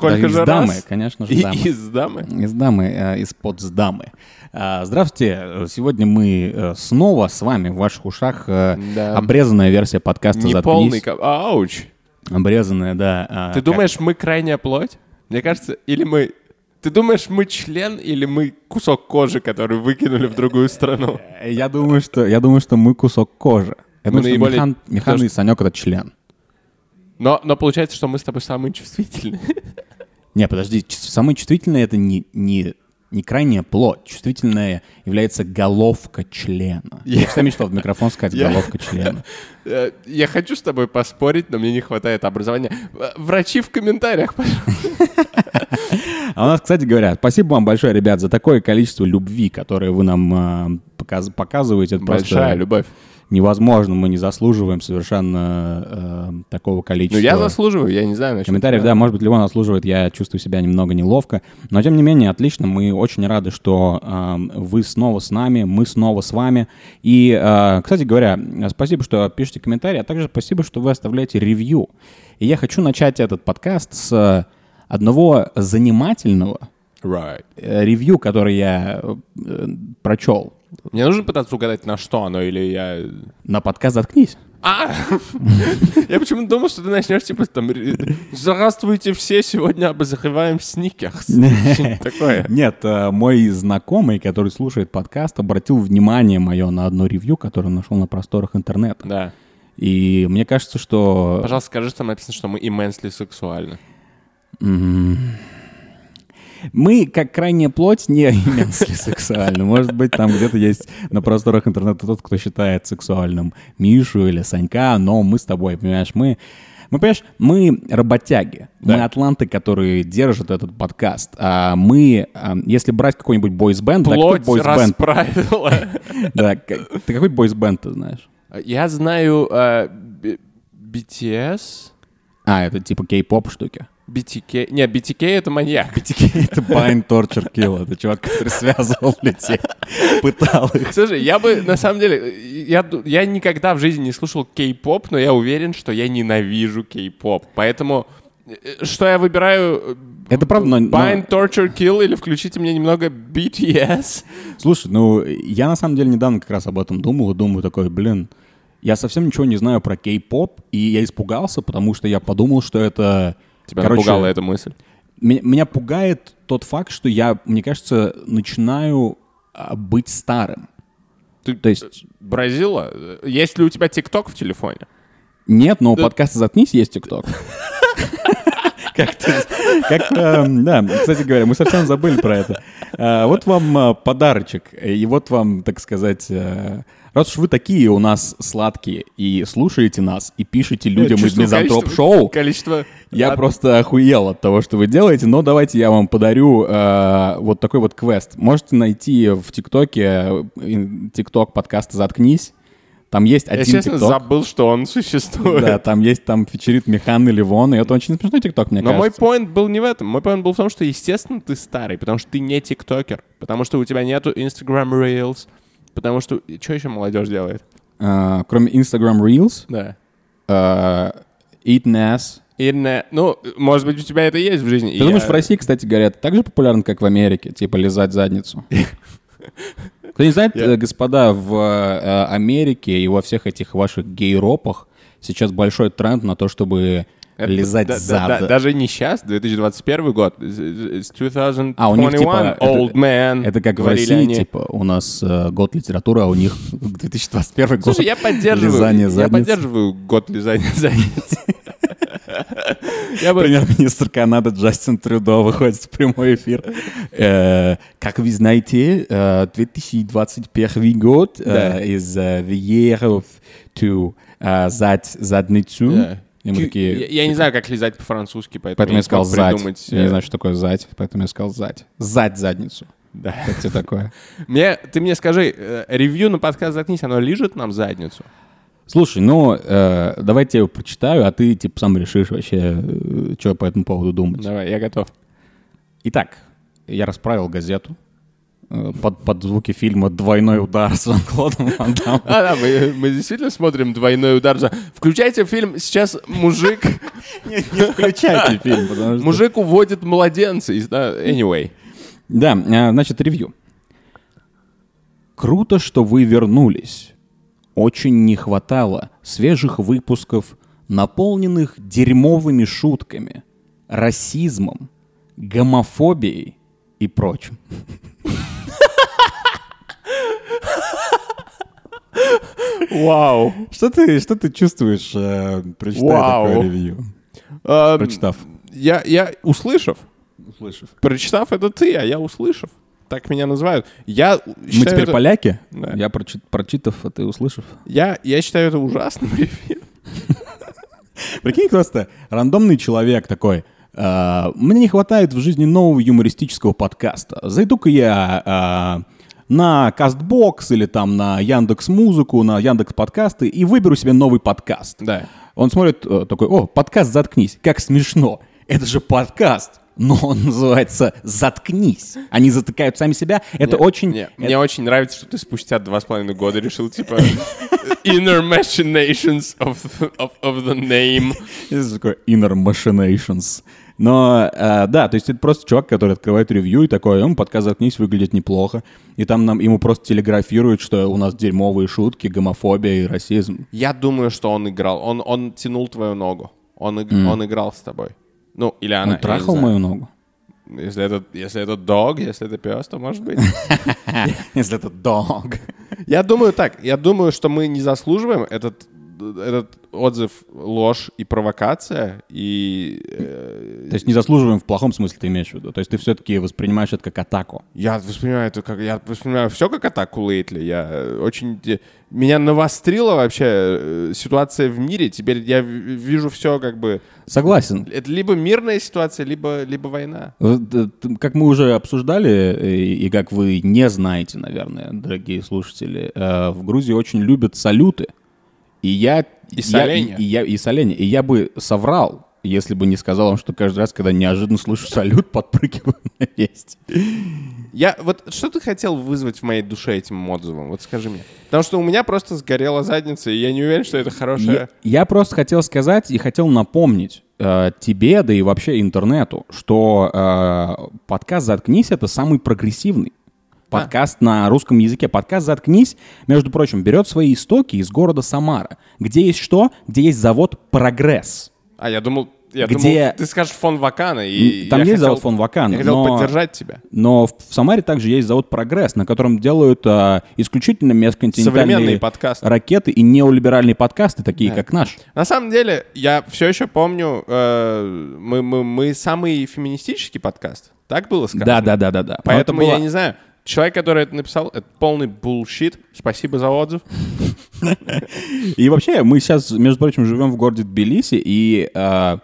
Сколько Да, же из дамы, раз? конечно же, И- дамы. из дамы? Из дамы, э, из-под дамы. А, Здравствуйте, сегодня мы э, снова с вами в ваших ушах э, Да. обрезанная версия подкаста Не «Заткнись». полный... ко- Ауч. Обрезанная, да. а, Ты как- думаешь, мы крайняя плоть? Мне кажется, или мы... Ты думаешь, мы член или мы кусок кожи, который выкинули в другую страну? Я думаю, что, я думаю, что мы кусок кожи. Я думаю, что Михан, Михан и Санек — это член. Но, но получается, что мы с тобой самые чувствительные. Не, подожди, самое чувствительное — это не, не, не крайняя плоть. Чувствительная является головка члена. Я всегда мечтал в микрофон сказать Я- головка члена. Э, Я хочу с тобой поспорить, но мне не хватает образования. Э, Врачи в комментариях, пожалуйста. А у нас, кстати говоря, спасибо вам большое, ребят, за такое количество любви, которое вы нам а, показ- показываете. Большая любовь. Невозможно, мы не заслуживаем совершенно э, такого Ну, количества. я заслуживаю, я не знаю. насчет Комментариев, тебя. да, может быть, Леон заслуживает, я чувствую себя немного неловко, но тем не менее, отлично, мы очень рады, что э, вы снова с нами, мы снова с вами. И, э, кстати говоря, спасибо, что пишете комментарии, а также спасибо, что вы оставляете ревью. И я хочу начать этот подкаст с одного занимательного Right. э, ревью, который я э, прочел Мне нужно пытаться угадать, на что оно, или я... на подкаст «Заткнись». А! Я почему-то думал, что ты начнешь, типа, там... Здравствуйте все, сегодня обозреваем сникерс. Такое. Нет, э, мой знакомый, который слушает подкаст, обратил внимание мое на одно ревью, которое нашел на просторах интернета. Да. И мне кажется, что... Пожалуйста, скажи, что там написано, что мы immensely сексуальны. Мы, как крайняя плоть, не именски сексуальны. Может быть, там где-то есть на просторах интернета тот, кто считает сексуальным Мишу или Санька, но мы с тобой, понимаешь, мы... Мы, понимаешь, мы работяги, Да. мы атланты, которые держат этот подкаст. А мы, а, если брать какой-нибудь бойсбенд, да, какой Плоть расправила. Да, ты какой бойсбенд ты знаешь? Я знаю BTS, А, это типа кей-поп штуки. BTK. Не, BTK — это маньяк. BTK — это Bind Torture Kill. Это чувак, который связывал людей, пытал их. Слушай, я бы, на самом деле, я, я никогда в жизни не слушал кей-поп, но я уверен, что я ненавижу кей-поп. Поэтому, э, что я выбираю? э, Это правда, но- но- Bind, Torture, Kill или включите мне немного BTS? Слушай, ну, я на самом деле недавно как раз об этом думал и думаю такой, блин, я совсем ничего не знаю про кей-поп, и я испугался, потому что я подумал, что это... Тебя короче, напугала эта мысль. Меня, меня пугает тот факт, что я, мне кажется, начинаю а, быть старым. Ты, То есть Бразила, э, есть ли у тебя ТикТок в телефоне? Нет, но у подкаста «Заткнись» есть ТикТок. Как э, да, кстати говоря, мы совсем забыли про это. Э, Вот вам э, подарочек, и вот вам, так сказать, э, раз уж вы такие у нас сладкие и слушаете нас, и пишете людям из Чувствую Мизантроп количество- я от- просто охуел от того, что вы делаете, но давайте я вам подарю э, вот такой вот квест. Можете найти в ТикТоке э, ТикТок подкаста «Заткнись». Там есть Я, один честно, ТикТок. забыл, что он существует. Да, там есть, там фичерит Михан и Ливон, и это очень смешной ТикТок, мне Но мой кажется. поинт был не в этом. Мой поинт был в том, что, естественно, ты старый, потому что ты не тиктокер, потому что у тебя нету Instagram Reels, потому что... Что еще молодежь делает? А, кроме Instagram Reels, Да. а, Eating Ass. И не- ну, может быть, у тебя это есть в жизни. Ты думаешь, в России, кстати говоря, это так же популярно, как в Америке? Типа лизать задницу? Кто не знает, Я- э, господа, в э, Америке и во всех этих ваших гейропах сейчас большой тренд на то, чтобы лизать зад. даже не сейчас, 2021 год. С 2021, А, у них, типа, это- old man. Это как в России, они. типа, у нас э, год литературы, а у них 2021 год. Слушай, я поддерживаю, лизание я задниц. поддерживаю год лизания задниц. Я бы... Премьер-министр Канады Джастин Трюдо выходит в прямой эфир. Э, Как вы знаете, э, 2021 год э, Да. is э, the year of to э, зать задницу. Да. И мы Я, такие... я не знаю, как лизать по-французски, поэтому, Поэтому я сказал зать. придумать, Я не э, знаю, что такое зать, поэтому я сказал зать. Зать задницу. Да. Как тебе такое? Мне, ты мне скажи, э, ревью на подкаст «Заткнись», оно лежит нам задницу? Слушай, ну, э, давайте я его прочитаю, а ты, типа, сам решишь вообще, что по этому поводу думать. Давай, я готов. Итак, я расправил газету, э, под, под звуки фильма «Двойной удар» с Жан-Клодом Ван Даммом. А, да, мы, мы действительно смотрим «Двойной удар». Включайте фильм, сейчас мужик, Не включайте фильм, потому что... мужик уводит младенца. из- Anyway. Да, а, значит, ревью. Круто, что вы вернулись. Очень не хватало свежих выпусков, наполненных дерьмовыми шутками, расизмом, гомофобией и прочим. Вау. Что ты, что ты чувствуешь, э, прочитав Вау. такое ревью? Эм, Прочитав. Я, я, услышав, Услышав. прочитав, это ты, а я услышав. Так меня называют. Я Мы считаю теперь это- поляки? Да. Я прочит- прочитав, а ты услышав. Я, я считаю это ужасным ревью. Прикинь, просто рандомный человек такой. «А, Мне не хватает в жизни нового юмористического подкаста. Зайду-ка я а, на Кастбокс или там на Яндекс Музыку, на Яндекс Подкасты и выберу себе новый подкаст. Да. Он смотрит э, такой, о, подкаст «Заткнись», как смешно. Это же подкаст, но он называется «Заткнись». Они затыкают сами себя. Это Не, очень... не, это- Мне очень нравится, что ты спустя два с половиной года решил, типа, inner machinations of, of, of the name. Это такой inner machinations. Но, э, да, то есть это просто чувак, который открывает ревью и такой, ему подкаст «Заткнись» выглядит неплохо. И там нам, ему просто телеграфируют, что у нас дерьмовые шутки, гомофобия и расизм. Я думаю, что он играл. Он, он тянул твою ногу. Он, иг- он играл с тобой. Ну, или она. Он трахал мою ногу. Если это, если это дог, если это пес, то может быть. Если это dog. Я думаю так. Я думаю, что мы не заслуживаем этот, этот отзыв ложь и провокация. И э, То есть не заслуживаем в плохом смысле, ты имеешь в виду. То есть ты все-таки воспринимаешь это как атаку. я воспринимаю это как... Я воспринимаю все как атаку лейтли. Я э, очень... Меня навострила вообще э, ситуация в мире. Теперь я вижу все как бы... Согласен. Это либо мирная ситуация, либо, либо война. Как мы уже обсуждали, и как вы не знаете, наверное, дорогие слушатели, в Грузии очень любят салюты. И я... И я- соленья. И, я, и соленья. И я бы соврал, если бы не сказал вам, что каждый раз, когда неожиданно слышу салют, подпрыгиваю на месте. Я вот что ты хотел вызвать в моей душе этим отзывом? Вот скажи мне. Потому что у меня просто сгорела задница, и я не уверен, что это Я, хорошая. я просто хотел сказать и хотел напомнить э, тебе, да и вообще интернету, что э, подкаст «Заткнись» — это самый прогрессивный подкаст на русском языке. Подкаст «Заткнись», между прочим, берет свои истоки из города Самара, где есть что? Где есть завод «Прогресс». А я думал, я Где- думал, ты скажешь фон Вакана, и Там есть хотел- завод фон Вакана, Я хотел но- поддержать тебя. Но в Самаре также есть завод «Прогресс», на котором делают э, исключительно межконтинентальные Современные подкасты. ракеты и неолиберальные подкасты, такие как наш. На самом деле, я все еще помню, э, мы, мы, мы самый феминистический подкаст. Так было сказано? Да, да, да, да, да. Поэтому это было- я не знаю. Человек, который это написал, это полный булшит. Спасибо за отзыв. И вообще, мы сейчас, между прочим, живем в городе Тбилиси, и э,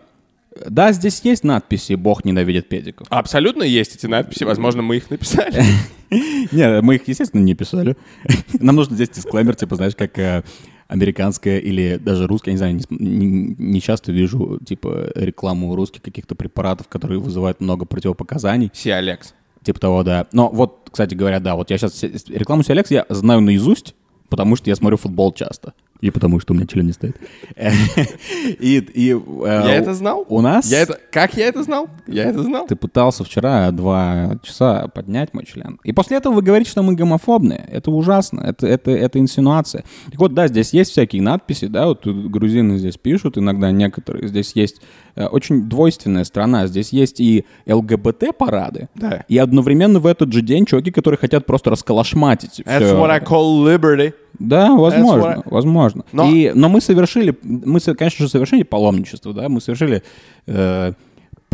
да, здесь есть надписи «Бог ненавидит педиков». Абсолютно есть эти надписи. Возможно, мы их написали. Нет, мы их, естественно, не писали. Нам нужно здесь дисклеймер, типа, знаешь, как э, американская или даже русская, я не знаю, не, см- не- не часто вижу, типа, рекламу русских каких-то препаратов, которые вызывают много противопоказаний. Си Алекс. Типа того, да. Но вот, кстати говоря, да, вот я сейчас рекламу Сиалекс я знаю наизусть, потому что я смотрю футбол часто. И потому что у меня член не стоит. И, и, э, Я это знал? У нас... Я это... Как я это знал? Я это знал. Ты пытался вчера два часа поднять мой член. И после этого вы говорите, что мы гомофобные. Это ужасно. Это, это, это инсинуация. Так вот, да, здесь есть всякие надписи, да, вот тут грузины здесь пишут иногда некоторые. Здесь есть очень двойственная страна. Здесь есть и ЛГБТ-парады, Да. и одновременно в этот же день чуваки, которые хотят просто расколошматить. That's всё. what I call liberty. Да, возможно, I- возможно. Но- И, но мы совершили, мы, конечно же, совершили паломничество, да, мы совершили э,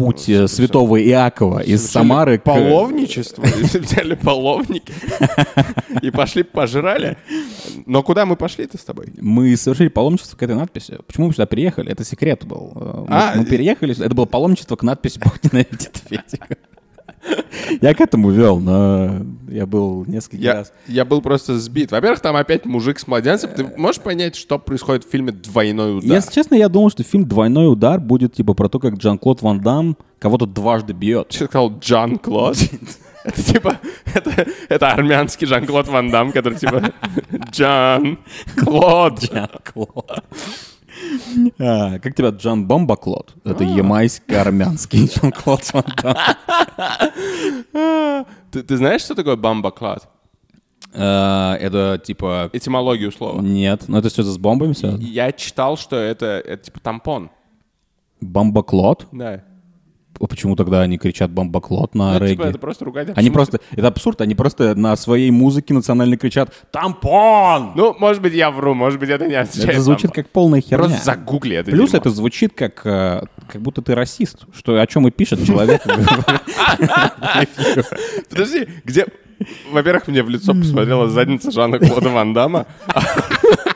путь э, святого Иакова из Самары к... Половничество. Взяли половники. И пошли пожрали. Но куда мы пошли-то с тобой? Мы совершили паломничество к этой надписи. Почему мы сюда приехали? Это секрет был. Э, Мы, А, мы переехали, это было паломничество к надписи «Бог ненавидит Федика». Я к этому вел, но Я был несколько Я, раз. я был просто сбит. Во-первых, там опять мужик с младенцем. Ты можешь понять, что происходит в фильме «Двойной удар»? Если честно, я думал, что фильм «Двойной удар» будет типа про то, как Джан-Клод Ван Дам кого-то дважды бьет. Ты сказал Джан Клод? Это типа, это, это армянский Жан-Клод Ван Дам, который типа Джан Клод. Жан-Клод. А, как тебя Джан Бомба Клод? Это ямайско-армянский Жан-Клод Ван Дам. Ты, ты знаешь, что такое бамба Клод? А, Это типа... Этимологию слова. Нет, ну это что с бомбами все? Я читал, что это, это типа тампон. Бомбоклод? Да. Почему тогда они кричат бомбоклод на Ну, регги? типа, это просто ругательное. Они Почему просто, это абсурд, они просто на своей музыке национальной кричат «Тампон!» Ну, может быть, я вру, может быть, это не означает Это звучит тампон. как полная херня. Просто загугли это Плюс дерьмо. это звучит как, э, как будто ты расист, что о чем и пишет человек. Подожди, где... Во-первых, мне в лицо посмотрела задница Жана Клода Ван Дамма.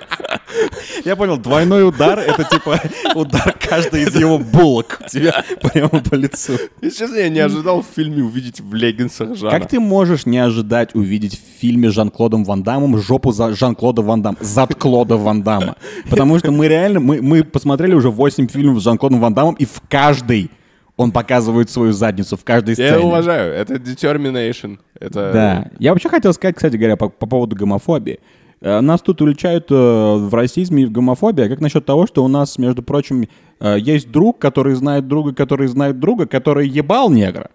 Я понял, двойной удар — это типа удар каждой из его булок у тебя прямо по лицу. Если честно, я не ожидал в фильме увидеть в леггинсах Жана. Как ты можешь не ожидать увидеть в фильме Жан-Клодом Ван Дамом жопу за Жан-Клода Ван Дам, зад Клода Ван Дамма? Потому что мы реально, мы, мы посмотрели уже 8 фильмов с Жан-Клодом Ван Дамом, и в каждый он показывает свою задницу, в каждой Я сцене. это уважаю. Это determination. Это... Да. Я вообще хотел сказать, кстати говоря, по, по поводу гомофобии. Э, Нас тут уличают э, в расизме и в гомофобии. А как насчет того, что у нас, между прочим, э, есть друг, который знает друга, который знает друга, который ебал негра?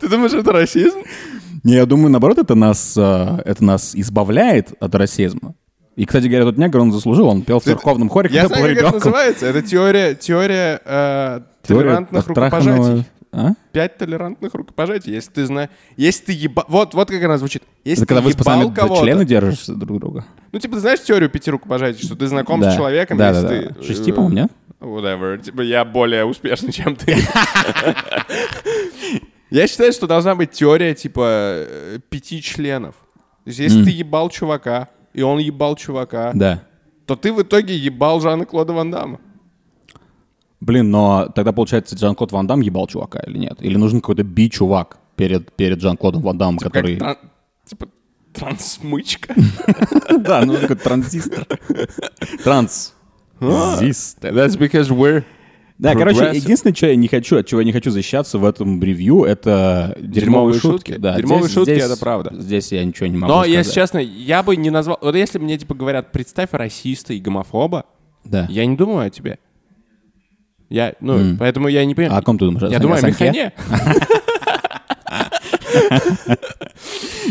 Ты думаешь, это расизм? Не, я думаю, наоборот, это нас, это нас избавляет от расизма. И, кстати говоря, тот негр, он заслужил, он пел в церковном хоре, когда был знаю, как это ребенком. называется. Это теория, теория э, Теория толерантных рукопожатий. А? Пять толерантных рукопожатий. Если ты знаешь... Если ты еба... Вот, вот как она звучит. Если Это когда ты вы с пацанами члены держишь друг друга. Ну, типа, ты знаешь теорию пяти рукопожатий, что ты знаком Да. с человеком, Да, если да, ты... да. Шести, э, по-моему, нет? Whatever. Типа, я более успешный, чем ты. Я считаю, что должна быть теория, типа, э, пяти членов. То есть, если ты ебал чувака, и он ебал чувака, Да. то ты в итоге ебал Жана Клода Ван Дамма. Блин, но тогда, получается, Жан-Клод Ван Дам ебал чувака или нет? Или нужен какой-то би-чувак перед, перед Жан-Клодом Ван Дамом, Как который... тран- Типа, трансмычка. Да, ну такой транзистор. Транзистор. That's because we're... Да, короче, единственное, что я не хочу, от чего я не хочу защищаться в этом ревью, это дерьмовые Дерьмовые шутки. шутки. Да, Дерьмовые здесь- шутки — здесь- это правда. Здесь я ничего не могу Но, сказать. если честно, я бы не назвал... Вот если мне, типа, говорят, представь расиста и гомофоба, Да. я не думаю о тебе. Я, ну, поэтому я не понимаю. А о ком ты думаешь? Я думаю о? Механе.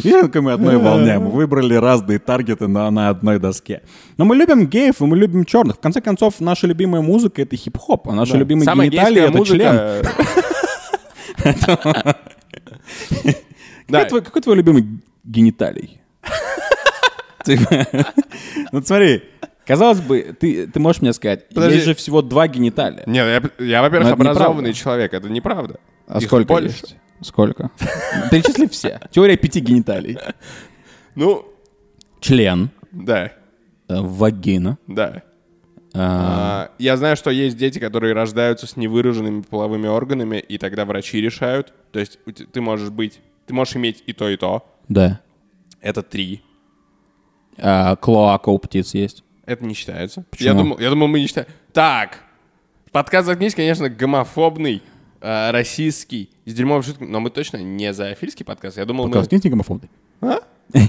Видишь, какой мы одной волне. Мы выбрали разные таргеты на, на одной доске. Но мы любим геев, и мы любим черных. В конце концов, наша любимая музыка — это хип-хоп, а наши любимые Самая гениталии — гейская это член. музыка... Да. Какой твой, какой твой любимый гениталий? Ну смотри, казалось бы, ты, ты можешь мне сказать, Подожди. есть же всего два гениталия. Нет, я, я, во-первых, образованный человек, это неправда. А Их сколько больше. есть? Сколько? Перечисли все. Теория пяти гениталий. Ну, Член, да, э, вагина, да. а, А, я знаю, что есть дети, которые рождаются с невыраженными половыми органами, и тогда врачи решают. То есть ты можешь быть, ты можешь иметь и то, и то. да. Это три. А, клоака у птиц есть. Это не считается. Почему? Я думал, я думал, мы не считаем. Так, подкаст «Заткнись», конечно, гомофобный, э, расистский, с дерьмовой шуткой, но мы точно не зоофильский подкаст. Я думал, мы... Подкаст не гомофобный. А?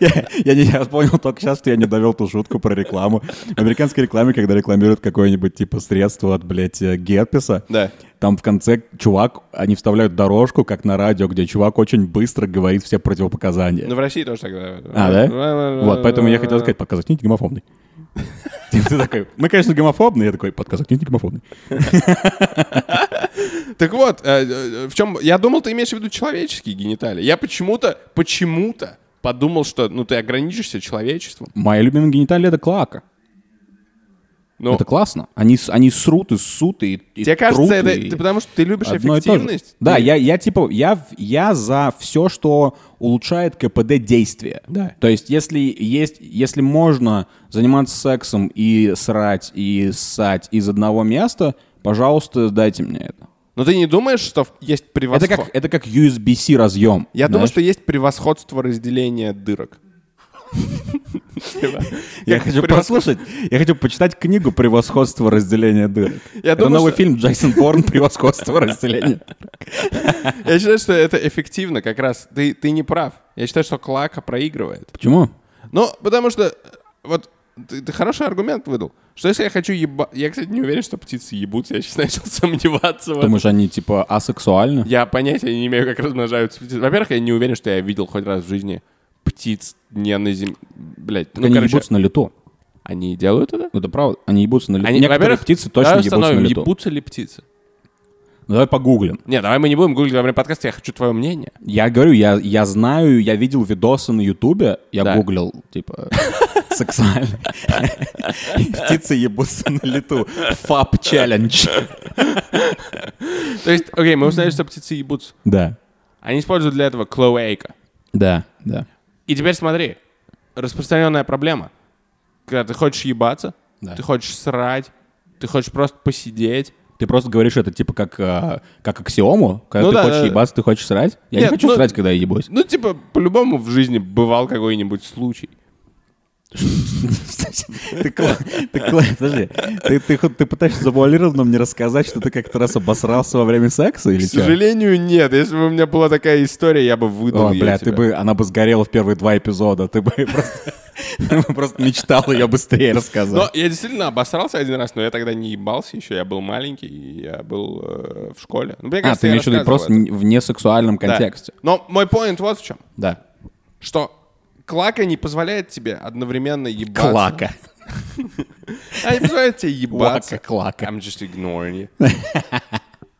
Я, я не я понял только сейчас, что я не довел ту шутку про рекламу. В американской рекламе, когда рекламируют какое-нибудь типа средство от, блядь, э, герпеса, Да. там в конце чувак, они вставляют дорожку, как на радио, где чувак очень быстро говорит все противопоказания. Ну, в России тоже так говорят. А, да? Вот, поэтому я хотел сказать, подкаст не гомофобный. Ты такой, мы, конечно, гомофобные. Я такой, подкаст не гомофобный. Так вот, э, э, в чем... Я думал, ты имеешь в виду человеческие гениталии. Я почему-то, почему-то подумал, что, ну, ты ограничишься человечеством. Моя любимая гениталия — это клака. Ну, Это классно. Они, они срут и ссут и, и тебе кажется, трут, это и ты потому что ты любишь одно эффективность? Да, Ты- я, я типа, я, я за все, что улучшает КПД действия. Да. То есть, если есть, если можно заниматься сексом и срать, и ссать из одного места, пожалуйста, дайте мне это. Но ты не думаешь, что есть Это превосходство? как, это как USB-C разъем. Я думаю, знаешь? что есть превосходство разделения дырок. Типа, Я хочу послушать, я хочу почитать книгу «Превосходство разделения дырок». Это думаю, новый фильм Джейсон Борн «Превосходство разделения». Я считаю, что это эффективно как раз. Ты, ты не прав. Я считаю, что Клака проигрывает. Почему? Ну, потому что, э, вот, ты, ты хороший аргумент выдал. Что если я хочу еба... Я, кстати, не уверен, что птицы ебутся. Я сейчас начал сомневаться. Думаешь, они типа асексуальны? Я понятия не имею, как размножаются птицы. Во-первых, я не уверен, что я видел хоть раз в жизни птиц не на земле. Блять, Так они ебутся на лету. они делают это? Ну, это правда. Они ебутся на лету. Они, Некоторые птицы точно ебутся на лету. ебутся ли птицы? Ну, давай погуглим. Не, давай мы не будем гуглить во время подкаста, я хочу твое мнение. Я говорю, я, я знаю, я видел видосы на Ютубе, я Да. гуглил, типа, сексуальный. Птицы ебутся на лету. Фап челлендж. То есть, окей, мы узнали, что птицы ебутся. Да, Они используют для этого клоэйка. да, да. И теперь смотри, распространенная проблема. Когда ты хочешь ебаться, Да. ты хочешь срать, ты хочешь просто посидеть. Ты просто говоришь это типа как, а, как аксиому, когда Ну ты да, хочешь да. ебаться, ты хочешь срать. Я Нет, не хочу ну- срать, когда я ебусь. Ну, типа, по-любому в жизни бывал какой-нибудь случай. Ты, подожди, ты, ты, ты пытаешься завуалированно мне рассказать, что ты как-то раз обосрался во время секса или К сожалению, нет. Если бы у меня была такая история, я бы выдал О, её бля, ты бы, она бы сгорела в первые два эпизода, ты бы просто, просто мечтал ее быстрее Но рассказать. я действительно обосрался один раз, но я тогда не ебался еще, я был маленький, я был э, в школе. Ну, мне А, ты имеешь в виду просто в несексуальном Да. контексте. Но мой поинт вот в чем. Да. Что клака не позволяет тебе одновременно ебаться. Клака. Она не позволяет тебе ебаться. Клака, клака. I'm just ignoring you.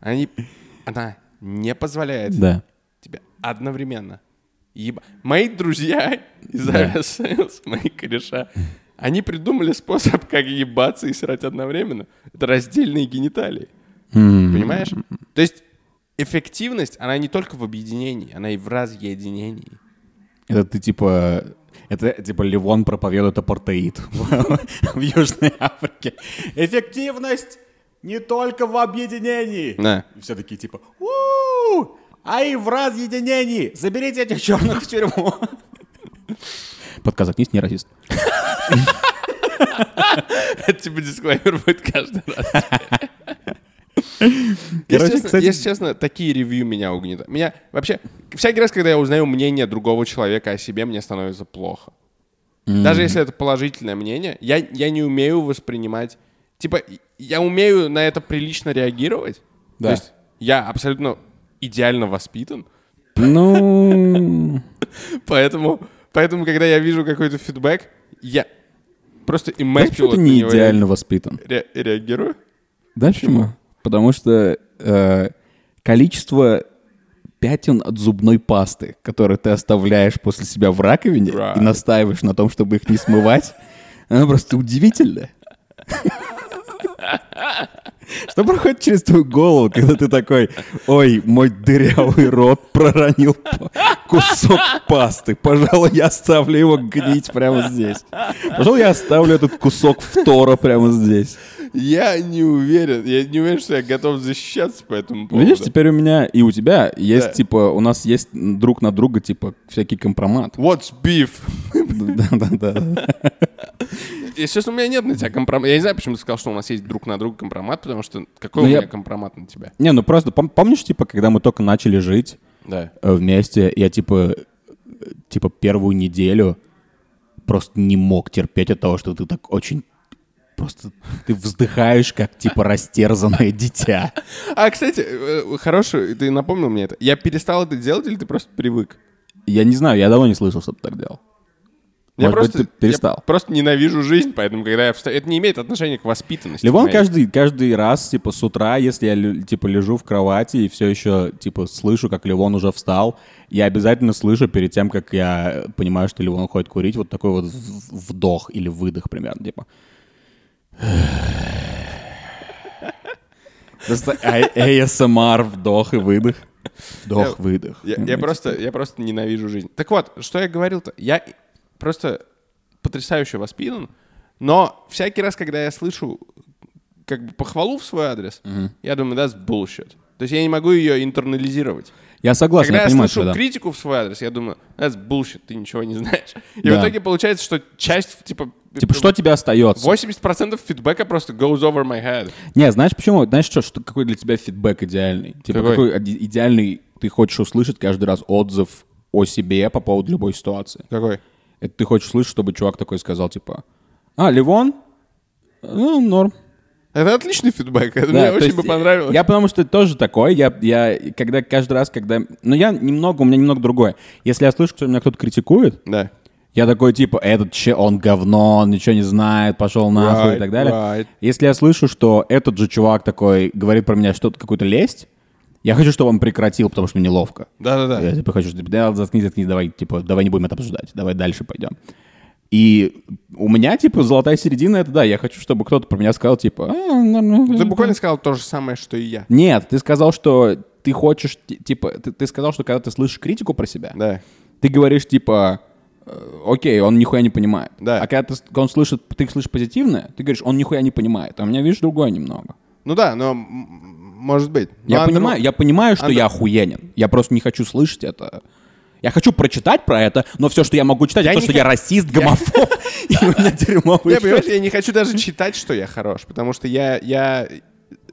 Они... Она не позволяет Да. тебе одновременно еба... Мои друзья из Да. Aviasales, мои кореша, они придумали способ, как ебаться и срать одновременно. Это раздельные гениталии. М. Понимаешь? То есть эффективность, она не только в объединении, она и в разъединении. Это ты типа... Это типа Ливон проповедует апартеид в Южной Африке. Эффективность не только в объединении. Да. Все такие типа, у а и в разъединении. Заберите этих черных в тюрьму. Подкаст «Заткнись, не расист». Это типа дисклеймер будет каждый раз. Короче, если, честно, кстати- если честно, такие ревью меня угнетают. Меня вообще, всякий раз, когда я узнаю мнение другого человека о себе, мне становится плохо. Даже если это положительное мнение, я, я не умею воспринимать... Типа, я умею на это прилично реагировать. Да. То есть я абсолютно идеально воспитан. Ну... Поэтому, поэтому когда я вижу какой-то фидбэк, я просто Знаешь, почему ты не идеально воспитан? ре- реагирую. Да, почему? Потому что э, количество пятен от зубной пасты, которые ты оставляешь после себя в раковине Right. и настаиваешь на том, чтобы их не смывать, оно просто удивительно. Что проходит через твою голову, когда ты такой, ой, мой дырявый рот проронил кусок пасты. Пожалуй, я оставлю его гнить прямо здесь. Пожалуй, я оставлю этот кусок фтора прямо здесь. Я не уверен. Я не уверен, что я готов защищаться по этому поводу. Видишь, теперь у меня и у тебя есть, Да. типа, у нас есть друг на друга, типа, всякий компромат. What's beef? Да-да-да. Если честно, у меня нет на тебя компромата. Я не знаю, почему ты сказал, что у нас есть друг на друга компромат, потому что какой Ну, у я- меня компромат на тебя? Не, ну просто, пом- помнишь, типа, когда мы только начали жить Да. э, вместе, я, типа, э, типа, первую неделю просто не мог терпеть от того, что ты так очень... Просто ты вздыхаешь, как, типа, растерзанное дитя. А, кстати, э, хороший, ты напомнил мне это. Я перестал это делать или ты просто привык? Я не знаю, я давно не слышал, что ты так делал. Я Может быть, просто, ты перестал. я просто ненавижу жизнь, поэтому когда я встаю... Это не имеет отношения к воспитанности. Левон моей. каждый, каждый раз, типа, с утра, если я, типа, лежу в кровати и все еще, типа, слышу, как Левон уже встал, я обязательно слышу перед тем, как я понимаю, что Левон ходит курить, вот такой вот вдох или выдох примерно, типа. Просто А- ASMR, вдох и выдох. Вдох, выдох. Я, я просто, я просто ненавижу жизнь. Так вот, что я говорил-то? Я просто потрясающе воспитан, но всякий раз, когда я слышу как бы похвалу в свой адрес, я думаю, that's bullshit. То есть я не могу ее интернализировать. Я согласен, Когда я я, понимаю слышу тебя, да. критику в свой адрес, я думаю, that's bullshit, ты ничего не знаешь. И Да. в итоге получается, что часть, типа... Типа, что тебе остается? 80% фидбэка просто goes over my head. Не, знаешь почему? Знаешь что, что какой для тебя фидбэк идеальный? Типа Какой? какой иде- идеальный ты хочешь услышать каждый раз отзыв о себе по поводу любой ситуации? Какой? Это ты хочешь услышать, чтобы чувак такой сказал, типа, а, Ливон? Ну, норм. Это отличный фидбэк, это Да, мне очень есть бы понравилось. Я потому что тоже такой, я, я когда каждый раз, когда... Ну, я немного, у меня немного другое. Если я слышу, что меня кто-то критикует, Да. я такой, типа, этот че, он говно, он ничего не знает, пошел нахуй и Right, так далее. right. Если я слышу, что этот же чувак такой говорит про меня что-то, какую-то лесть, я хочу, чтобы он прекратил, потому что мне неловко. Да-да-да. Я типа хочу, что типа, да, заткнись, заткнись, давай, типа, давай не будем это обсуждать, давай дальше пойдем. И у меня, типа, золотая середина, это да, я хочу, чтобы кто-то про меня сказал, типа, «А, нормально». Ты буквально сказал то же самое, что и я. Нет, ты сказал, что ты хочешь, ти- типа, ты, ты сказал, что когда ты слышишь критику про себя, Да. ты говоришь, типа, э, окей, он нихуя не понимает. Да. А когда ты, он слышит, ты слышишь позитивное, ты говоришь, он нихуя не понимает. А у меня, видишь, другое немного. Ну да, но может быть. Я Но Андро- понимаю, я понимаю, что Андро- я охуенен. Я просто не хочу слышать это. Я хочу прочитать про это, но все, что я могу читать, Я это то, что х- я расист, гомофоб, и у меня дерьмовый Я, понимаешь, счет. я не хочу даже читать, что я хорош, потому что я... я...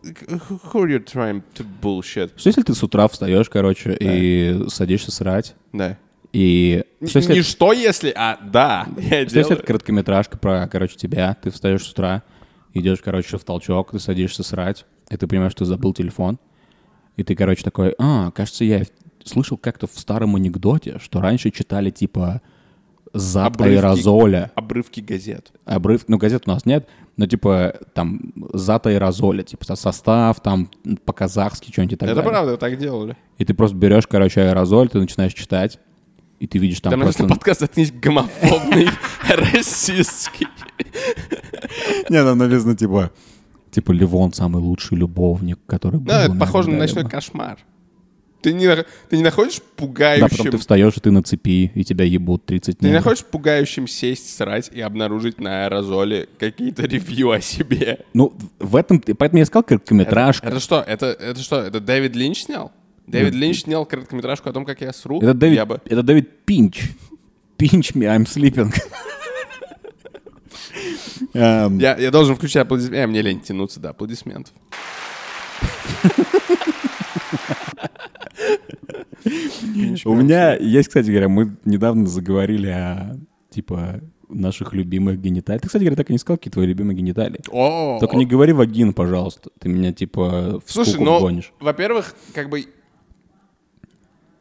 Who are you trying to bullshit? Что если ты с утра встаешь, короче, и садишься срать, Да. и... Что если, Не что если, а да, я что если это короткометражка про, короче, тебя, ты встаешь с утра, идешь, короче, в толчок, ты садишься срать, и ты понимаешь, что ты забыл телефон, и ты, короче, такой, а, кажется, я слышал как-то в старом анекдоте, что раньше читали, типа, зад Обрывки. аэрозоля. Обрывки газет. обрыв, ну, газет у нас нет, но, типа, там, зат аэрозоля, типа, со- состав, там, по-казахски что-нибудь и так Это далее. правда, так делали. И ты просто берешь, короче, аэрозоль, ты начинаешь читать, и ты видишь там, Там просто... подкаст «Заткнись, гомофобный, расистский». Не, там написано, типа, типа, Ливон самый лучший любовник, который был. Да, это похоже на когда-либо». ночной кошмар. Ты не, ты не находишь Да, пугающим... потом ты встаешь, и ты на цепи, и тебя ебут 30 Ты не дней. находишь пугающим сесть, срать и обнаружить на аэрозоле какие-то ревью о себе? Ну, в этом... Поэтому я сказал короткометражка. Это что? Это, это что? Это Дэвид Линч снял? Дэвид Линч снял короткометражку о том, как я сру? Это Дэвид, Я бы... это Дэвид Пинч. Pinch me, I'm sleeping. Эм, Я, я должен включить аплодисменты. Э, мне лень тянуться до аплодисментов. У меня есть, кстати говоря, мы недавно заговорили о, типа, наших любимых гениталиях. Ты, кстати говоря, так и не сказал, какие твои любимые гениталии. О, Только не говори вагин, пожалуйста. Ты меня, типа, в Слушай, ну, гонишь. во-первых, как бы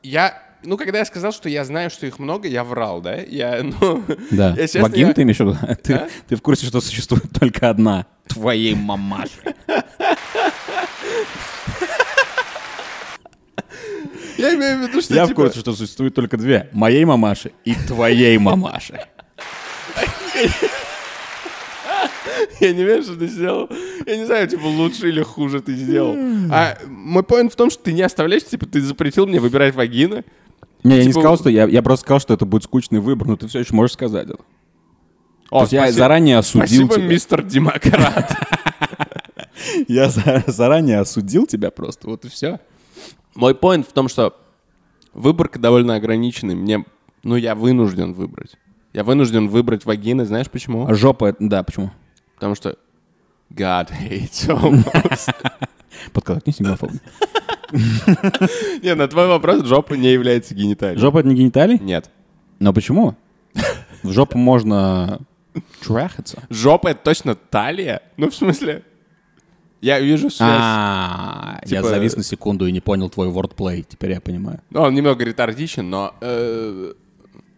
я, ну, когда я сказал, что я знаю, что их много, я врал, да? Я, ну, Да. я, честно, Вагин я- ты имеешь в виду? Ты, А? ты в курсе, что существует только одна? Твоей мамаши. Я имею в виду, что Я в типа, курсе, что существует только две. Моей мамаши и твоей мамаши. я не верю, что ты сделал. Я не знаю, типа, лучше или хуже ты сделал. А мой поинт в том, что ты не оставляешь, типа, ты запретил мне выбирать вагины. Не, я не Типа- сказал, что я, я просто сказал, что это будет скучный выбор, но ты все еще можешь сказать это. О, То есть я заранее осудил Спасибо, тебя. мистер Демократ. Я за- заранее осудил тебя просто, вот и все. Мой поинт в том, что выборка довольно ограниченный. Мне, ну, я вынужден выбрать. Я вынужден выбрать вагины, знаешь почему? А жопа, да, почему? Потому что God hates homos. Подколотнись гомофобно. Не, на твой вопрос жопа не является гениталией. Жопа это не гениталий? Нет. Но почему? В жопу можно трахаться. Жопа — это точно талия? Ну, в смысле... Я вижу связь. А, я Типа- завис на секунду и не понял твой wordplay. Теперь я понимаю. Ну, он немного ретардичен, но... э,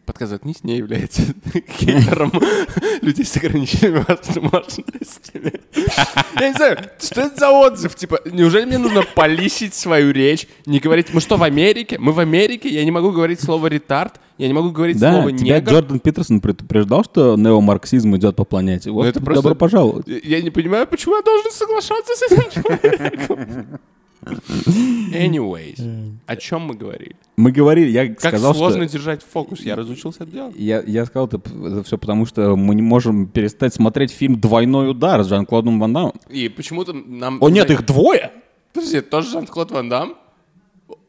Подкаст «Заткнись» не является хейтером людей с ограниченными возможностями. Я не знаю, что это за отзыв? Типа, неужели мне нужно полисить свою речь, не говорить... Мы что, в Америке? Мы в Америке? Я не могу говорить слово «ретард», я не могу говорить Да, слово тебя «негр». Джордан Питерсон предупреждал, что неомарксизм идет по планете. Вот, Ну, это просто- добро пожаловать. Я не понимаю, почему я должен соглашаться с этим человеком. Anyways, о чем мы говорили? Мы говорили, я Как сказал, сложно что... держать фокус, я разучился это делать. Я, я сказал это, все потому, что мы не можем перестать смотреть фильм «Двойной удар» с Жан-Клодом Ван Дамом. И почему-то нам... О нет, их двое! Подожди, это тоже Жан-Клод Ван Дам?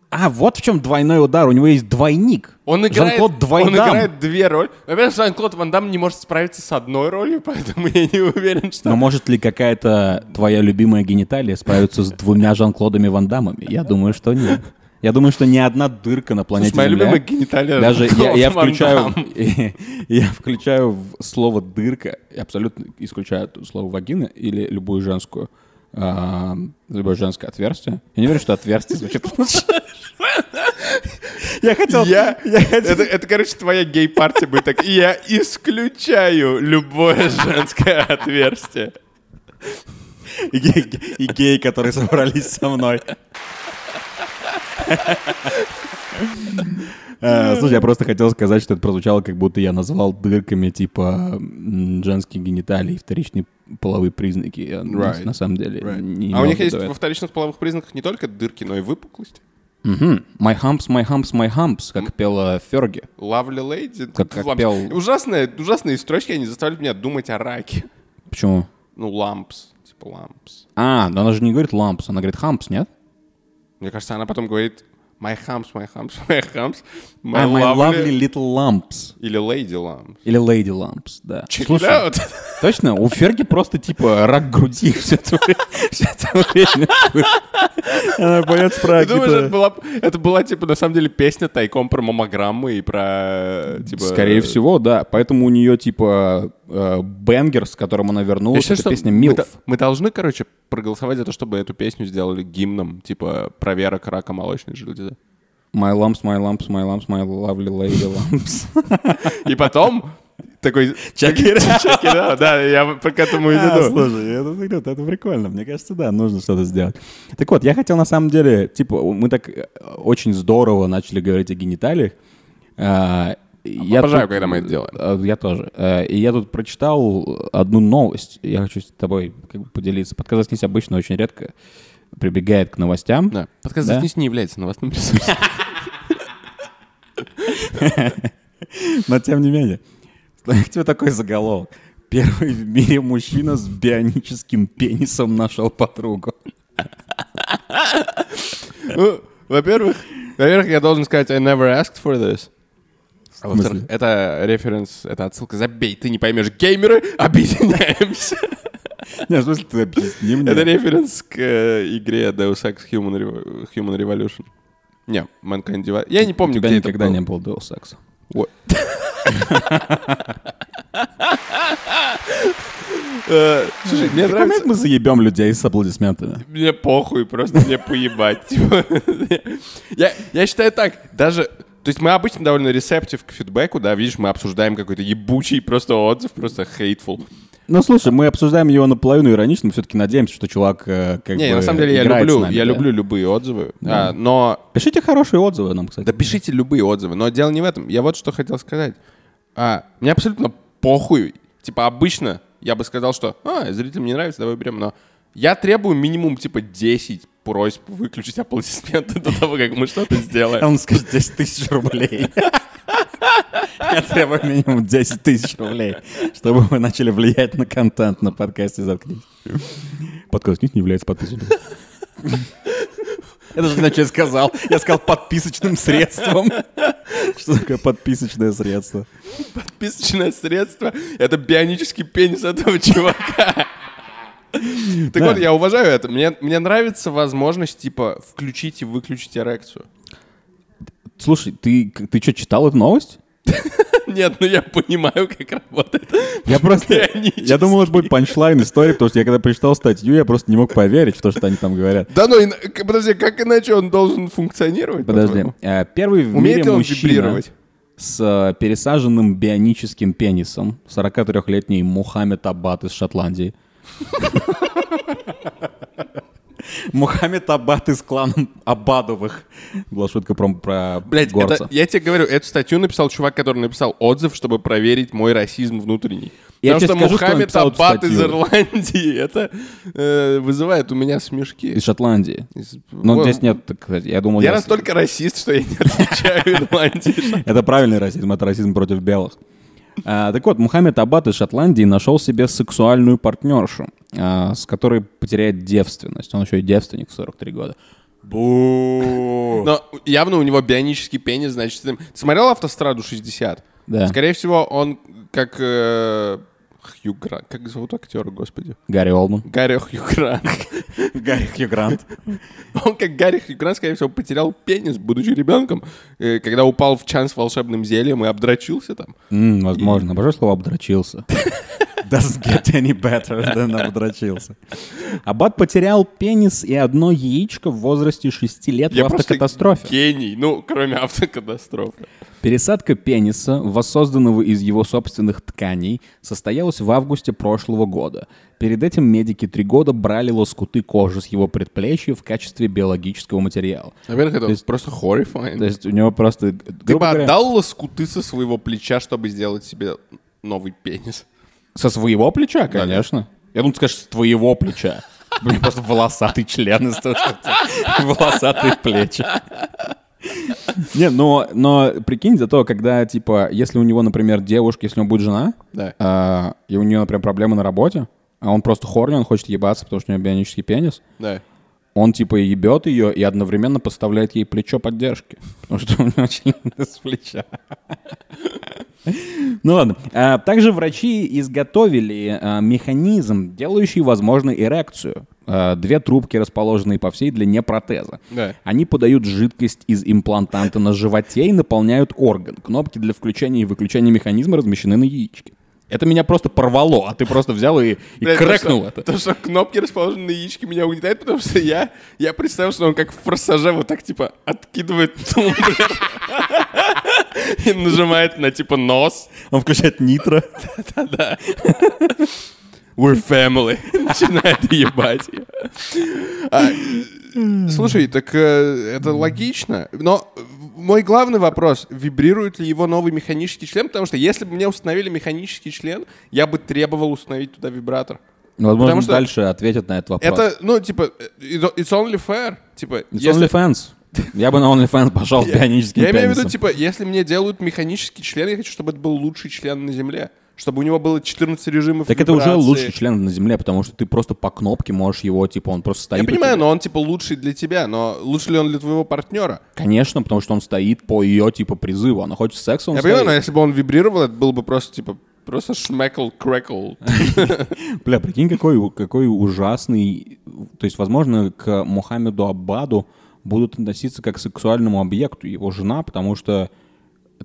А, вот в чем двойной удар. У него есть двойник. Он играет, Жан-Клод он Двойдам. играет две роли. Во-первых, Жан-Клод Ван Дам не может справиться с одной ролью, поэтому я не уверен, что... Но может ли какая-то твоя любимая гениталия справиться с двумя Жан-Клодами Ван Дамами? Я думаю, что нет. Я думаю, что ни одна дырка на планете Слушай, моя Земля... любимая гениталия Даже я, я включаю, я включаю в слово дырка, абсолютно исключаю слово вагина или любую женскую, любое женское отверстие. Я не верю, что отверстие звучит лучше. Я хотел... Я, я хотел- это, это, короче, твоя гей-партия будет так. Я исключаю любое женское отверстие. И геи, и геи, которые собрались со мной. Э, Слушай, я просто хотел сказать, что это прозвучало, как будто я назвал дырками, типа, женские гениталии, и вторичные половые признаки. На- Right. На самом деле не а у них есть виду во вторичных половых признаках не только дырки, но и выпуклости. Мгм. My humps, my humps, my humps, как пела Ферги. Lovely lady. Как- как Лампс. пел- Ужасные, ужасные строчки, они заставляют меня думать о раке. Почему? Ну, лампс. Типа лампс. А, но она же не говорит lamps, она говорит humps, нет? Мне кажется, она потом говорит my humps, my humps, my humps, my, А, my lovely... lovely little lumps. Или lady lamps. Или lady lumps, да. Check it Слушай, out. Точно? У Ферги просто типа рак груди все это время. Она поет про Ты думаешь, это была, это была, типа, на самом деле, песня тайком про маммограммы и про, типа... Скорее всего, да. Поэтому у нее типа э, бенгер, с которым она вернулась, считаю, это песня мы, Милф. до- мы должны, короче, проголосовать за то, чтобы эту песню сделали гимном, типа, проверок рака молочной железы. My lumps, my lumps, my lumps, my lovely lady lumps. И потом такой... Check it out. Check it out. Да, я к этому и А, веду. слушай, это, это- это прикольно. Мне кажется, да, нужно что-то сделать. Так вот, я хотел на самом деле, типа, мы так э, очень здорово начали говорить о гениталиях. А, я Обожаю, когда мы это делаем. э, Я тоже. Э, И я тут прочитал одну новость. Я хочу с тобой как бы поделиться. Подкаст «Заснись» обычно очень редко прибегает к новостям. Да. Подкаст Да? «Заснись» не является новостным ресурсом. Но тем не менее. К тебе такой заголовок. Первый в мире мужчина с бионическим пенисом нашел подругу. Ну, во-первых, во-первых, я должен сказать, I never asked for this. А во-вторых, это референс, это отсылка. Забей, ты не поймешь. Геймеры, объединяемся. Не, в смысле, ты объясни мне. Это референс к э, игре Deus Ex Human, Revo- Human Revolution. Не, Mankind Divided. Я не У помню, тебя где это никогда было. не было Deus Ex. Вот. Э, Слушай, мне нравится... мы заебем людей с аплодисментами? Мне похуй, просто мне поебать. типа. Я, я считаю так, даже... То есть мы обычно довольно ресептив к фидбэку, да, видишь, мы обсуждаем какой-то ебучий просто отзыв, просто hateful. Ну, слушай, мы обсуждаем его наполовину иронично, мы все-таки надеемся, что чувак э, как Не, бы на самом деле я люблю, нами, я да. люблю любые отзывы, а, но Пишите хорошие отзывы нам, кстати. Да пишите любые отзывы, но дело не в этом. Я вот что хотел сказать. А, мне абсолютно похуй. Типа обычно я бы сказал, что а, зрителям не нравится, давай берем, но я требую минимум типа 10 просьб выключить аплодисменты до того, как мы что-то сделаем. Он скажет 10 тысяч рублей. Я требую минимум 10 тысяч рублей, чтобы вы начали влиять на контент на подкасте «Заткнись». Подкаст не является подписчиком. Я даже не знаю, что я сказал. Я сказал подписочным средством. Что такое подписочное средство? Подписочное средство — это бионический пенис этого чувака. Так Да. вот, я уважаю это. Мне, мне нравится возможность, типа, включить и выключить эрекцию. Слушай, ты, ты что, читал эту новость? Нет, ну я понимаю, как работает. Я просто... Я думал, это будет панчлайн истории, потому что я когда прочитал статью, я просто не мог поверить в то, что они там говорят. Да ну, подожди, как иначе он должен функционировать? Подожди. Э, Первый в Умеет мире мужчина с э, пересаженным бионическим пенисом, 43-летний Мухаммед Аббат из Шотландии. Мухаммед Аббат из клана Абадовых. Была шутка про, про Блять, горца. это, я тебе говорю, эту статью написал чувак, который написал отзыв, чтобы проверить мой расизм внутренний. Я Потому что скажу, что Мухаммед эту Аббат из. Ирландии, это э, вызывает у меня смешки. Из Шотландии. Из- Но Во- здесь нет, сказать, я думал... Я я- настолько расист, что я не отличаю Ирландии. Это правильный расизм, это расизм против белых. А, так вот, Мухаммед Аббат из Шотландии нашел себе сексуальную партнершу. А, с которой потеряет девственность. Он еще и девственник в 43 года. Бу! Но явно у него бионический пенис, значит... Ты смотрел «Автостраду 60»? Да. Скорее всего, он как... э, Хью Грант. Как зовут актера, господи? Гарри Олман. Гарри Хью Грант. Гарри Хью Грант. Он как Гарри Хью Грант, скорее всего, потерял пенис, будучи ребенком, э, когда упал в чан с волшебным зельем и обдрочился там. Возможно. Обожаю слово «обдрочился». Doesn't get any better than обдрочился. Аббат потерял пенис и одно яичко в возрасте 6 лет Я в автокатастрофе. гений, ну, кроме автокатастрофы. Пересадка пениса, воссозданного из его собственных тканей, состоялась в августе прошлого года. Перед этим медики три года брали лоскуты кожи с его предплечья в качестве биологического материала. Во-первых, это есть- просто horrifying. То есть у него просто... Ты бы говоря, отдал лоскуты со своего плеча, чтобы сделать себе новый пенис? Со своего плеча, конечно. Я думаю, ты скажешь, с твоего плеча. Блин, просто волосатый член из того, что волосатые плечи. Не, но, но прикинь, зато когда, типа, если у него, например, девушка, если у него будет жена, Да. а, и у нее, например, проблемы на работе, а он просто хорни, он хочет ебаться, потому что у него бионический пенис, Да. он, типа, ебет ее и одновременно поставляет ей плечо поддержки. Потому что у него член из плеча. Ну ладно. А, Также врачи изготовили а, механизм, делающий возможной эрекцию. А, Две трубки, расположенные по всей длине протеза. Да. Они подают жидкость из имплантанта на животе и наполняют орган. Кнопки для включения и выключения механизма размещены на яичке. Это меня просто порвало, а ты просто взял и, и Блядь, крэкнул то, это. что, то, что кнопки расположены на яичке, меня угнетает, потому что я, я представил, что он как в форсаже вот так, типа, откидывает тумблер и нажимает на, типа, нос. Он включает нитро. We're family. Начинает ебать. А, Слушай, так э, это логично. Но мой главный вопрос, вибрирует ли его новый механический член? Потому что если бы мне установили механический член, я бы требовал установить туда вибратор. Ну, Возможно, Потому что- дальше ответят на этот вопрос. Это, ну, типа, it's only fair. Типа, It's если- OnlyFans. Я бы на OnlyFans пошел с бионическим Я имею в виду, типа, если мне делают механический член, я хочу, чтобы это был лучший член на Земле. Чтобы у него было 14 режимов Так это уже вибрации. лучший член на Земле, потому что ты просто по кнопке можешь его, типа, он просто стоит. Я понимаю, тебя. но он, типа, лучший для тебя, но лучше ли он для твоего партнера? Конечно, потому что он стоит по ее, типа, призыву. Она хочет секса, он Я стоит. понимаю, но если бы он вибрировал, это было бы просто, типа, просто шмекл крекл. Бля, прикинь, какой, какой ужасный... То есть, возможно, к Мухаммеду Аббаду будут относиться как к сексуальному объекту его жена, потому что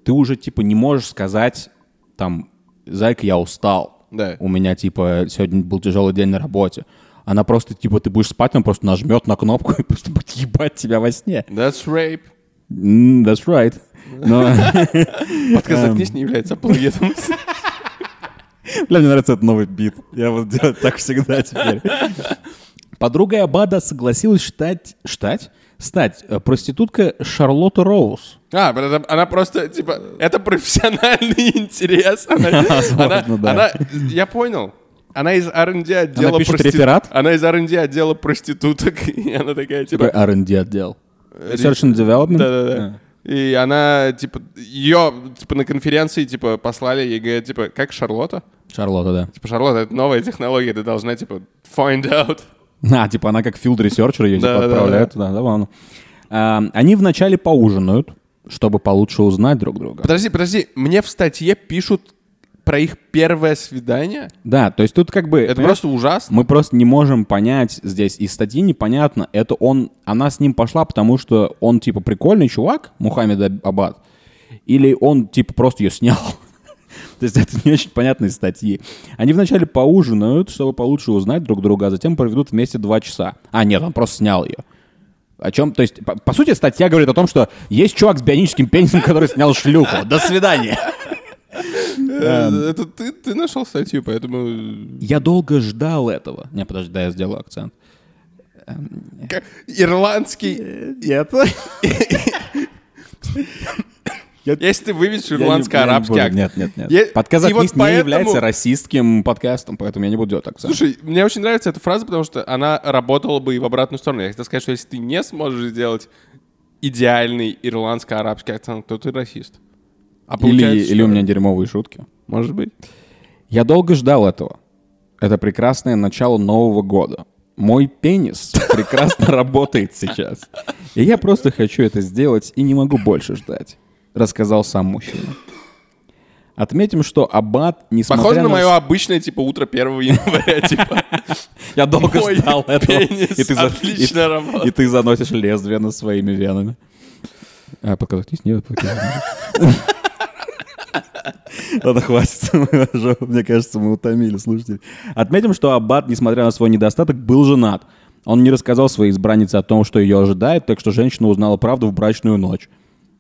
ты уже, типа, не можешь сказать, там, зайка, я устал. Да. У меня, типа, сегодня был тяжелый день на работе. Она просто, типа, ты будешь спать, она просто нажмет на кнопку и просто будет ебать тебя во сне. That's rape. М, That's right. Но, Подкаст «Заткнись» не является апологетом. Бля, мне нравится этот новый бит. Я буду делать так всегда теперь. Подруга Абада согласилась стать... Стать? Стать э, проститутка Шарлотта Роуз. А, она просто, типа, это профессиональный интерес. Она, она- да. она- я понял. Она из R&D отдела пишет прости- реферат? Она из R&D отдела проституток, и она такая, типа... R&D отдел. Research and Development? Да-да-да. И она, типа, ее, типа, на конференции, типа, послали, ей говорят, типа, как Шарлотта? А, Шарлотта, да. Типа, Шарлотта, это новая технология, ты должна, типа, find out. А, типа она как field researcher ее типа, отправляет туда. Забавно. А, Они вначале поужинают, чтобы получше узнать друг друга. Подожди, подожди, мне в статье пишут про их первое свидание? Да, то есть тут как бы... Это просто ужасно. Мы просто не можем понять здесь из статьи непонятно. Это он, она с ним пошла, потому что он типа прикольный чувак, Мухаммед Аб- Аббад, или он типа просто ее снял. То есть это не очень понятно из статьи. Они вначале поужинают, чтобы получше узнать друг друга, а затем проведут вместе два часа. А, нет, он просто снял ее. О чем, то есть, по, по сути, статья говорит о том, что есть чувак с бионическим пенисом, который снял шлюху. До свидания. Э, Это ты, ты нашел статью, поэтому... Я долго ждал этого. Не, подожди, да, я сделаю акцент. Как- Ирландский... Нет. Если ты выведешь Я ирландско-арабский я акт. Нет, нет, нет. Я- Подкаст и вот «Заткнись» не поэтому- является расистским подкастом, поэтому я не буду делать акцент. Слушай, мне очень нравится эта фраза, потому что она работала бы и в обратную сторону. Я хотел сказать, что если ты не сможешь сделать идеальный ирландско-арабский акцент, то ты расист. А или, получается, или у что- меня дерьмовые шутки. Может быть. Я долго ждал этого. Это прекрасное начало Нового года. Мой пенис прекрасно работает сейчас. И я просто хочу это сделать и не могу больше ждать, рассказал сам мужчина. Отметим, что Аббат, несмотря Похоже на на... мое обычное, типа, утро 1 января, типа. Я долго ждал этого. отлично работает. и ты заносишь лезвие над своими венами. А, подкатись? Нет. Ладно, хватит. Мне кажется, мы утомили слушателей. Отметим, что Аббат, несмотря на свой недостаток, был женат. Он не рассказал своей избраннице о том, что ее ожидает, так что женщина узнала правду в брачную ночь.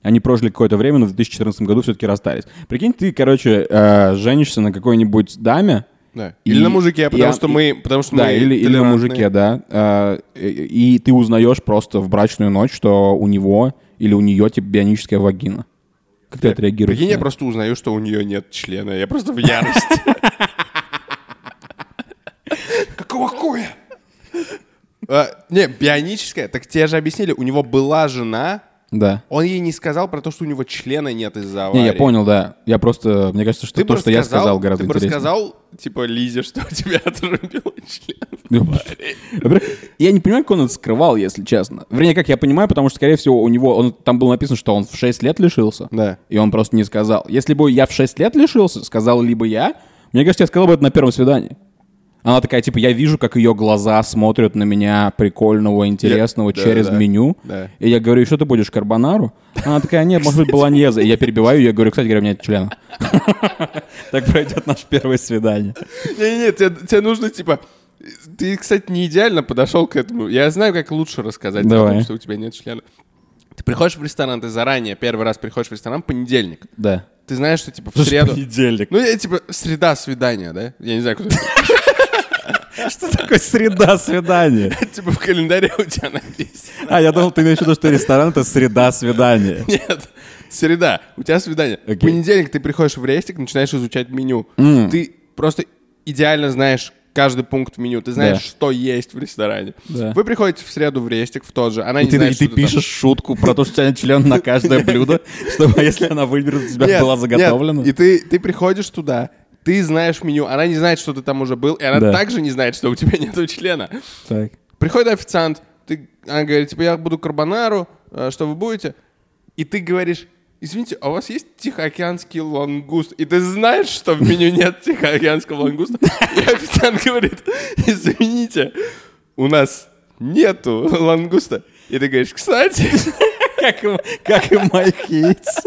Они прожили какое-то время, но в 2014 году все-таки расстались. Прикинь, ты, короче, э, женишься на какой-нибудь даме, Да. И- Или на мужике, и потому он- что мы... Потому что да, мы или, или на мужике, да. А, и, и ты узнаешь просто в брачную ночь, что у него или у нее типа бионическая вагина. Как ты отреагируешь? Прикинь, я просто узнаю, что у нее нет члена. Я просто в ярости. Какого хуя? А, Не, бионическая. Так тебе же объяснили, у него была жена, Да. он ей не сказал про то, что у него члена нет из-за аварии. Не, я понял, да. Я просто, мне кажется, что Ты то, что я рассказал- сказал, гораздо Ты бы интереснее. рассказал, типа, Лизе, что у тебя отрубило член. Во-первых, Я не понимаю, как он это скрывал, если честно. Вернее, как я понимаю, потому что, скорее всего, у него, он, там было написано, что он в 6 лет лишился. Да. И он просто не сказал. Если бы я в 6 лет лишился, сказал либо я, мне кажется, я сказал бы это на первом свидании. Она такая, типа, я вижу, как ее глаза смотрят на меня прикольного, интересного Я- да, через да, меню. да. И я говорю, что ты будешь, карбонару? Она такая, нет, может быть, болоньеза. И я перебиваю ее, я говорю, кстати говоря, у меня нет члена. Так пройдет наше первое свидание. Не-не-не, тебе, нужно, типа... Ты, кстати, не идеально подошел к этому. Я знаю, как лучше рассказать о Давай. том, что у тебя нет члена. Ты приходишь в ресторан, ты заранее первый раз приходишь в ресторан понедельник. Да. Ты знаешь, что, типа, в среду... Понедельник. Ну, я, типа, среда свидания, да? Я не знаю, куда Что такое среда свидания? Типа, в календаре у тебя написано. А, я думал, ты имеешь в виду, что ресторан — это среда свидания. Нет, среда, у тебя свидание. В понедельник ты приходишь в рестик, начинаешь изучать меню. Ты просто идеально знаешь каждый пункт в меню. Ты знаешь, Да. что есть в ресторане. Да. Вы приходите в среду в рестик, в тот же. Она И не ты, знает, и ты что там. пишешь шутку про то, что у тебя нет члена на каждое блюдо, чтобы если она выберет, у тебя была заготовлена. И ты, ты приходишь туда, ты знаешь меню, она не знает, что ты там уже был, и она Да. также не знает, что у тебя нет члена. Так. Приходит официант, ты, она говорит, типа, я буду карбонару, э, что вы будете? И ты говоришь, извините, а у вас есть тихоокеанский лангуст? И ты знаешь, что в меню нет тихоокеанского лангуста. И официант говорит, извините, у нас нету лангуста. И ты говоришь, кстати, Как и, как и моих яиц.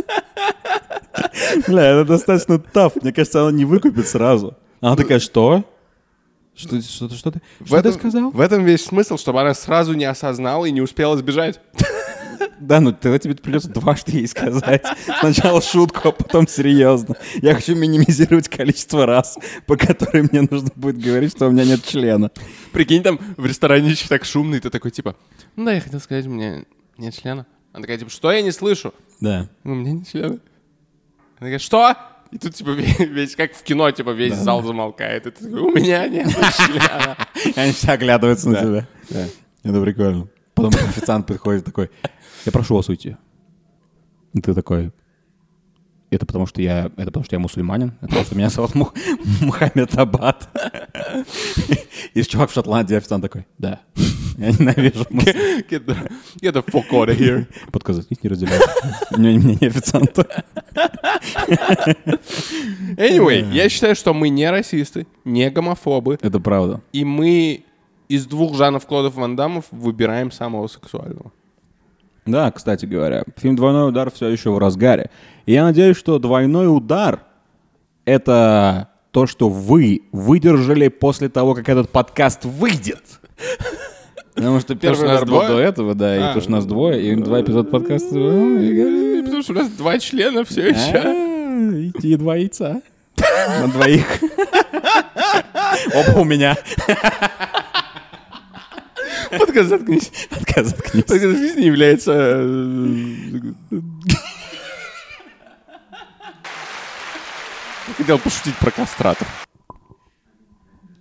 Бля, это достаточно таф. Мне кажется, она не выкупит сразу. Она такая, что? Что, что, ты- что ты, в что ты этом, сказал? в этом весь смысл, чтобы она сразу не осознала и не успела сбежать. Да, ну тогда тебе придется дважды ей сказать. Сначала шутку, а потом серьезно. Я хочу минимизировать количество раз, по которым мне нужно будет говорить, что у меня нет члена. Прикинь, там в ресторане еще так шумно, и ты такой, типа, ну да, я хотел сказать, у меня нет члена. Она такая, типа, что я не слышу? Да. Ну, у меня нет члена. Она такая, что? И тут, типа, весь, как в кино, типа, весь зал замолкает. И ты такой, у меня нет члена. Они все оглядываются на Да. тебя. Да. Это прикольно. Потом официант приходит такой, я прошу вас уйти. И ты такой, это потому что я, это потому что я мусульманин, это потому что меня зовут Мух- Мухаммед Аббат. И чувак в Шотландии, официант такой, да, я ненавижу Get the, get the fuck out of here. Подказать не разделяю. У меня мнение официанта. Anyway, я считаю, что мы не расисты, не гомофобы, Это правда. и мы из двух Жанов Клодов Ван Дамов выбираем самого сексуального. Да, кстати говоря, фильм «Двойной удар» все еще в разгаре. И я надеюсь, что «Двойной удар» — это то, что вы выдержали после того, как этот подкаст выйдет. Потому что первый что раз нас был двое? до этого, да, и А. потому что нас двое, и два эпизода подкаста. ну, и- Потому что у нас два члена все еще. А, И и два яйца. На двоих. Оба у меня. Подкаст заткнись. Отказ заткнись. Подкаст не является... э, Хотел пошутить про кастратов.